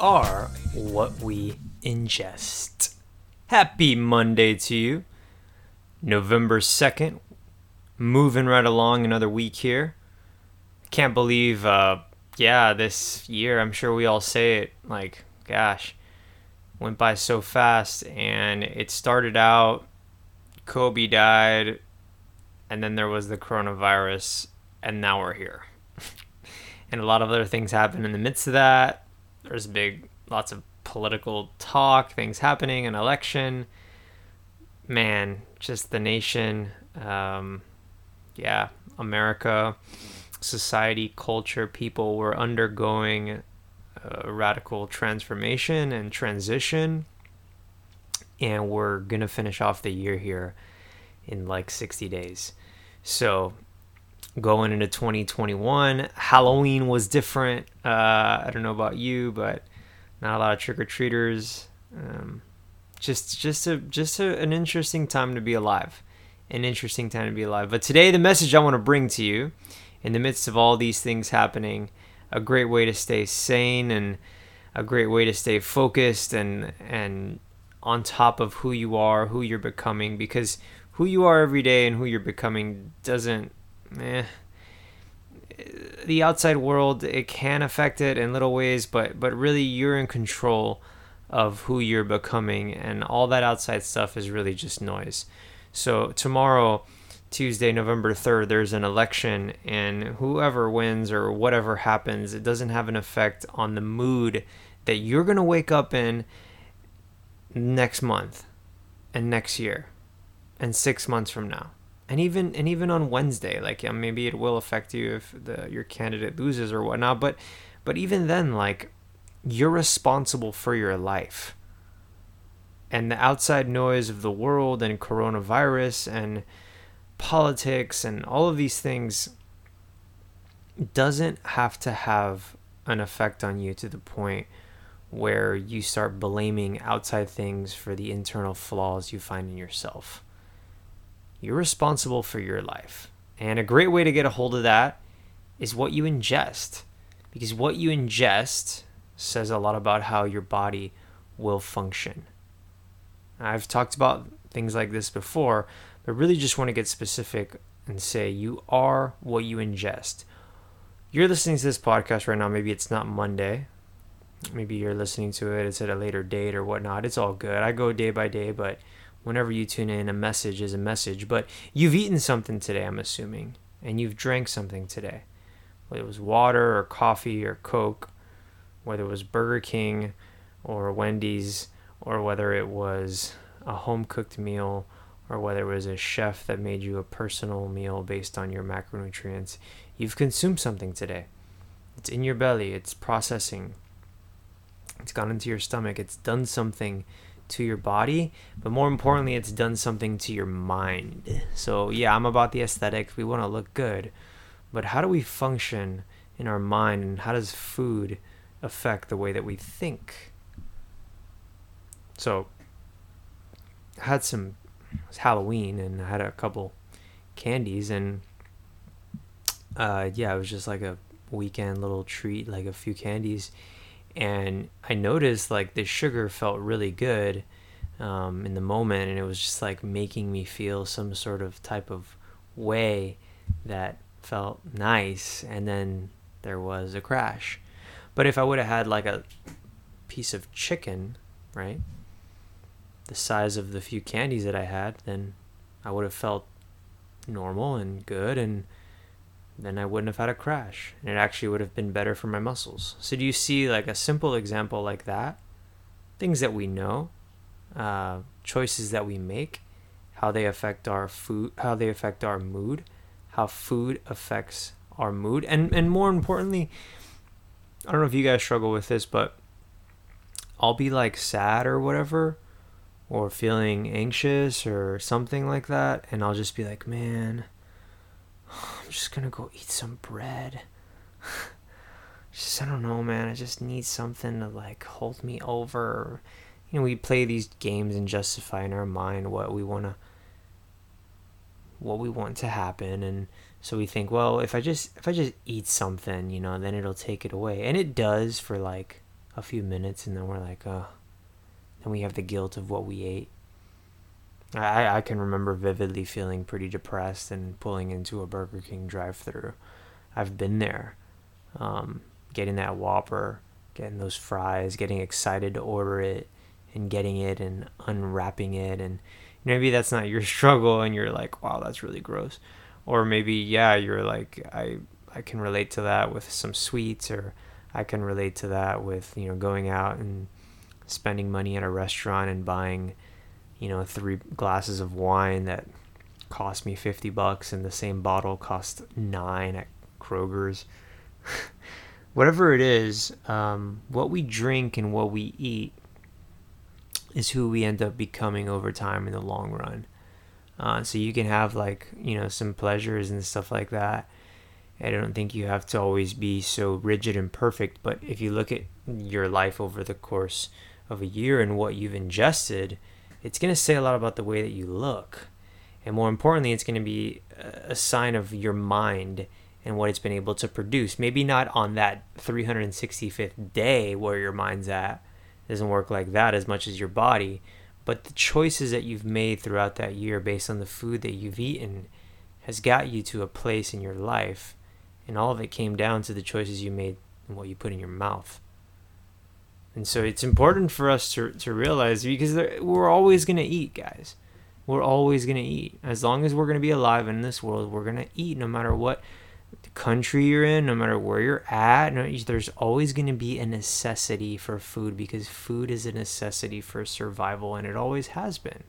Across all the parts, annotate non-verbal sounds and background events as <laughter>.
are what we ingest. Happy Monday to you. November 2nd. Moving right along another week here. Can't believe, uh, yeah, this year, I'm sure we all say it, like, gosh, went by so fast. And it started out, Kobe died, and then there was the coronavirus, and now we're here. <laughs> and a lot of other things happened in the midst of that. There's big, lots of political talk, things happening, an election. Man, just the nation, um, yeah, America, society, culture, people were undergoing a radical transformation and transition. And we're going to finish off the year here in like 60 days. So going into 2021. Halloween was different. Uh, I don't know about you, but not a lot of trick or treaters. Um, just, just a, just a, an interesting time to be alive. An interesting time to be alive. But today, the message I want to bring to you, in the midst of all these things happening, a great way to stay sane and a great way to stay focused and and on top of who you are, who you're becoming, because who you are every day and who you're becoming doesn't eh, the outside world it can affect it in little ways but but really you're in control of who you're becoming and all that outside stuff is really just noise. So tomorrow tuesday november 3rd there's an election and whoever wins or whatever happens it doesn't have an effect on the mood that you're going to wake up in next month and next year and six months from now and even and even on Wednesday, like yeah, maybe it will affect you if the your candidate loses or whatnot. But but even then, like you're responsible for your life. And the outside noise of the world and coronavirus and politics and all of these things doesn't have to have an effect on you to the point where you start blaming outside things for the internal flaws you find in yourself. You're responsible for your life. And a great way to get a hold of that is what you ingest. Because what you ingest says a lot about how your body will function. I've talked about things like this before, but really just want to get specific and say you are what you ingest. You're listening to this podcast right now. Maybe it's not Monday. Maybe you're listening to it, it's at a later date or whatnot. It's all good. I go day by day, but whenever you tune in, a message is a message. But you've eaten something today, I'm assuming, and you've drank something today. Whether it was water or coffee or Coke, whether it was Burger King or Wendy's, or whether it was a home cooked meal, or whether it was a chef that made you a personal meal based on your macronutrients, you've consumed something today. It's in your belly, it's processing, it's gone into your stomach, it's done something to your body, but more importantly, it's done something to your mind. So, yeah, I'm about the aesthetics. We want to look good, but how do we function in our mind, and how does food affect the way that we think? So, I had some, it was Halloween, and I had a couple candies, and uh, yeah, it was just like a weekend little treat, like a few candies and I noticed like the sugar felt really good um, in the moment, and it was just like making me feel some sort of type of way that felt nice, and then there was a crash. But if I would have had like a piece of chicken, right, the size of the few candies that I had, then I would have felt normal and good and then I wouldn't have had a crash. And it actually would have been better for my muscles. So, do you see like a simple example like that? Things that we know, uh, choices that we make, how they affect our food, how they affect our mood, how food affects our mood, and and more importantly, I don't know if you guys struggle with this, but I'll be like sad or whatever, or feeling anxious or something like that, and I'll just be like, man I'm just gonna go eat some bread. <laughs> just I don't know, man. I just need something to like hold me over. You know, we play these games and justify in our mind what we wanna what we want to happen and so we think, well, if I just if I just eat something, you know, then it'll take it away. And it does for like a few minutes and then we're like, oh, then we have the guilt of what we ate. I, I can remember vividly feeling pretty depressed and pulling into a Burger King drive through. I've been there. Um, getting that Whopper, getting those fries, getting excited to order it and getting it and unwrapping it. And maybe that's not your <laughs> struggle and you're like, wow, that's really gross. Or maybe, yeah, you're like, I, I can relate to that with some sweets or I can relate to that with, you know, going out and spending money at a restaurant and buying you know, three glasses of wine that cost me 50 bucks and the same bottle cost nine at Kroger's. <laughs> Whatever it is, um, what we drink and what we eat is who we end up becoming over time in the long run. Uh, so you can have like, you know, some pleasures and stuff like that. I don't think you have to always be so rigid and perfect, but if you look at your life over the course of a year and what you've ingested, it's going to say a lot about the way that you look. And more importantly, it's going to be a sign of your mind and what it's been able to produce. Maybe not on that 365th day where your mind's at. It doesn't work like that as much as your body. But the choices that you've made throughout that year based on the food that you've eaten has got you to a place in your life. And all of it came down to the choices you made and what you put in your mouth. And so it's important for us to, to realize because we're always going to eat, guys. We're always going to eat. As long as we're going to be alive in this world, we're going to eat no matter what country you're in, no matter where you're at. No, there's always going to be a necessity for food because food is a necessity for survival and it always has been.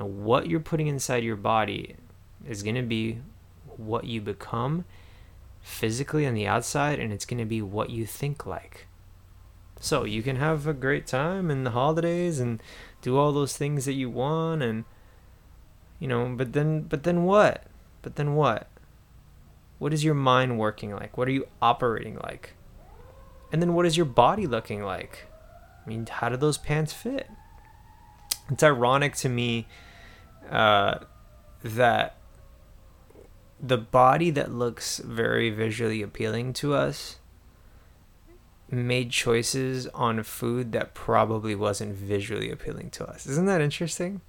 Now, what you're putting inside your body is going to be what you become physically on the outside, and it's going to be what you think like. So you can have a great time in the holidays and do all those things that you want and you know, but then but then what? But then what? What is your mind working like? What are you operating like? And then what is your body looking like? I mean, how do those pants fit? It's ironic to me uh, that the body that looks very visually appealing to us made choices on food that probably wasn't visually appealing to us. Isn't that interesting?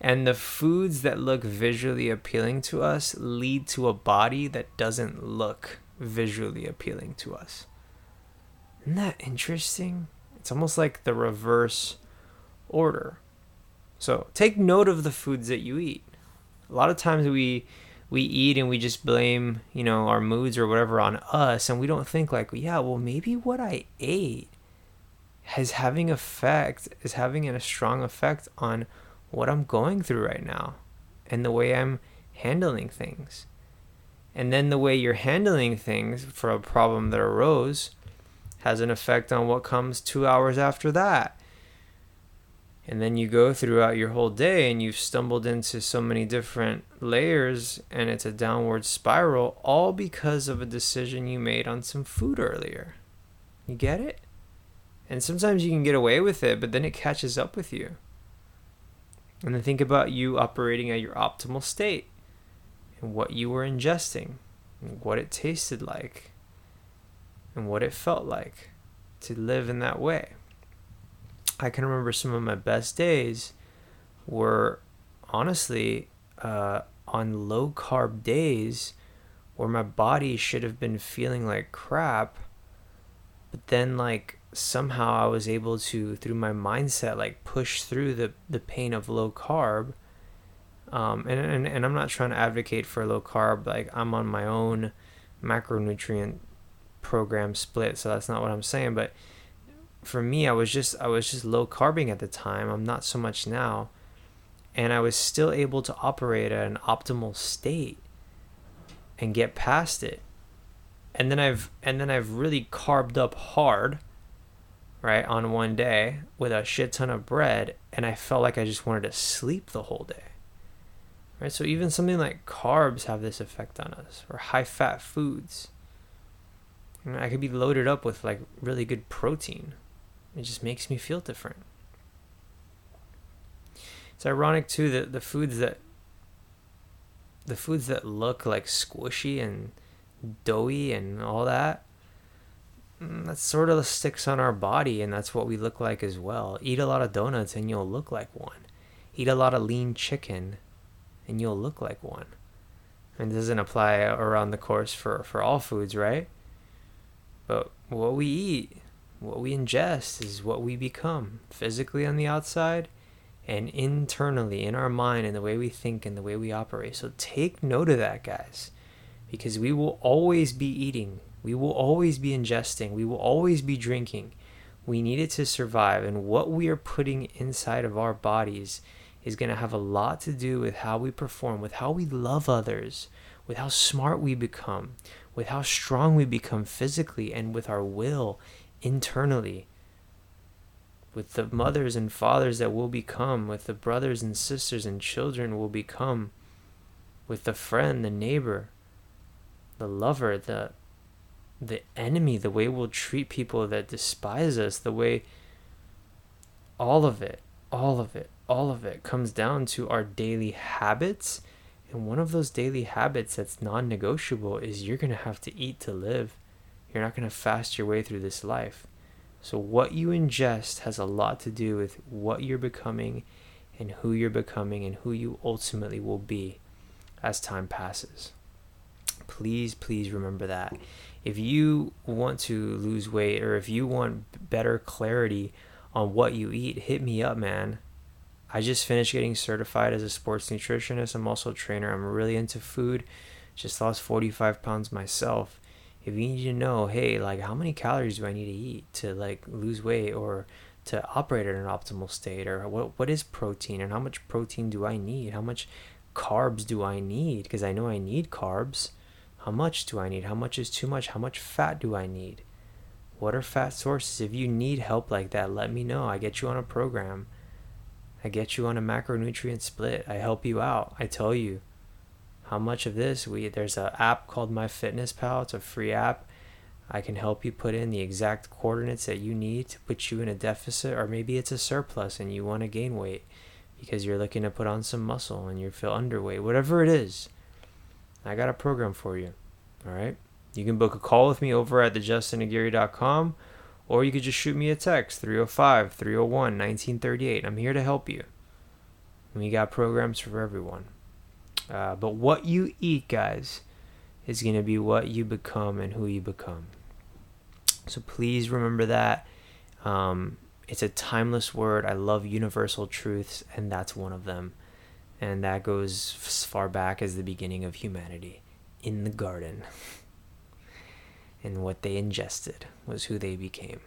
And the foods that look visually appealing to us lead to a body that doesn't look visually appealing to us. Isn't that interesting? It's almost like the reverse order. So take note of the foods that you eat. A lot of times we we eat and we just blame, you know, our moods or whatever on us and we don't think like, yeah, well maybe what I ate is having effect is having a strong effect on what I'm going through right now and the way I'm handling things. And then the way you're handling things for a problem that arose has an effect on what comes 2 hours after that and then you go throughout your whole day and you've stumbled into so many different layers and it's a downward spiral all because of a decision you made on some food earlier. You get it? And sometimes you can get away with it but then it catches up with you. And then think about you operating at your optimal state and what you were ingesting and what it tasted like and what it felt like to live in that way I can remember some of my best days were honestly uh, on low carb days where my body should have been feeling like crap, but then like somehow I was able to through my mindset like push through the the pain of low carb. Um, and, and and I'm not trying to advocate for low carb. Like I'm on my own macronutrient program split, so that's not what I'm saying. But for me, I was just I was just low carbing at the time. I'm not so much now, and I was still able to operate at an optimal state and get past it. And then I've and then I've really carved up hard, right, on one day with a shit ton of bread, and I felt like I just wanted to sleep the whole day. Right? So even something like carbs have this effect on us, or high fat foods. I could be loaded up with like really good protein, it just makes me feel different. It's ironic too that the foods that the foods that look like squishy and doughy and all that mm, that sort of sticks on our body and that's what we look like as well. Eat a lot of donuts and you'll look like one. Eat a lot of lean chicken and you'll look like one. And this doesn't apply around the course for, for all foods, right? But what we eat, what we ingest, is what we become physically on the outside and internally in our mind and the way we think and the way we operate. So take note of that, guys, because we will always be eating, we will always be ingesting, we will always be drinking. We need it to survive, and what we are putting inside of our bodies is going to have a lot to do with how we perform, with how we love others, with how smart we become, with how strong we become physically, and with our will internally with the mothers and fathers that will become, with the brothers and sisters and children will become, with the friend, the neighbor, the lover, the the enemy, the way we'll treat people that despise us, the way all of it, all of it, all of it comes down to our daily habits. And one of those daily habits that's non negotiable is you're going to have to eat to live. You're not going to fast your way through this life. So, what you ingest has a lot to do with what you're becoming and who you're becoming and who you ultimately will be as time passes. Please, please remember that. If you want to lose weight or if you want better clarity on what you eat, hit me up, man. I just finished getting certified as a sports nutritionist. I'm also a trainer. I'm really into food. Just lost 45 pounds myself if you need to know, hey, like how many calories do I need to eat to like lose weight or to operate at an optimal state or what what is protein and how much protein do I need? How much carbs do I need? Because I know I need carbs. How much do I need? How much is too much? How much fat do I need? What are fat sources? If you need help like that, let me know. I get you on a program. I get you on a macronutrient split. I help you out. I tell you how much of this we there's an app called MyFitnessPal. It's a free app. I can help you put in the exact coordinates that you need to put you in a deficit, or maybe it's a surplus and you want to gain weight because you're looking to put on some muscle and you feel underweight. Whatever it is, I got a program for you. All right. You can book a call with me over at thejustinaguirre.com or you could just shoot me a text 305 301 1938. I'm here to help you. We got programs for everyone. Uh, but what you eat, guys, is going to be what you become and who you become. So please remember that. Um, it's a timeless word. I love universal truths, and that's one of them. And that goes as far back as the beginning of humanity in the garden. <laughs> and what they ingested was who they became.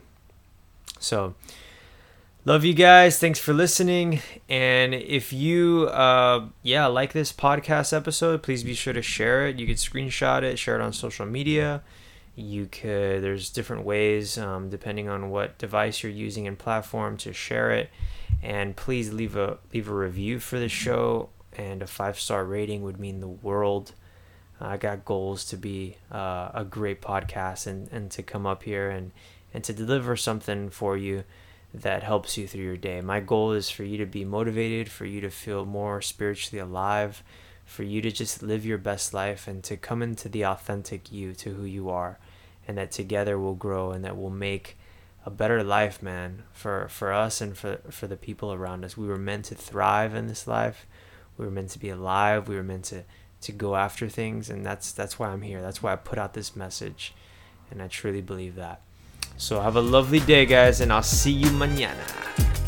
So, love you guys. Thanks for listening. And if you uh yeah like this podcast episode please be sure to share it. You could screenshot it share it on social media. You could there's different ways um, depending on what device you're using and platform to share it. And please leave a leave a review for the show and a five star rating would mean the world. I got goals to be uh, a great podcast and and to come up here and and to deliver something for you that helps you through your day. My goal is for you to be motivated, for you to feel more spiritually alive, for you to just live your best life and to come into the authentic you, to who you are, and that together we'll grow and that we'll make a better life, man, for, for us and for, for the people around us. We were meant to thrive in this life. We were meant to be alive. We were meant to, to go after things. And that's, that's why I'm here. That's why I put out this message. And I truly believe that. So have a lovely day, guys, and I'll see you mañana.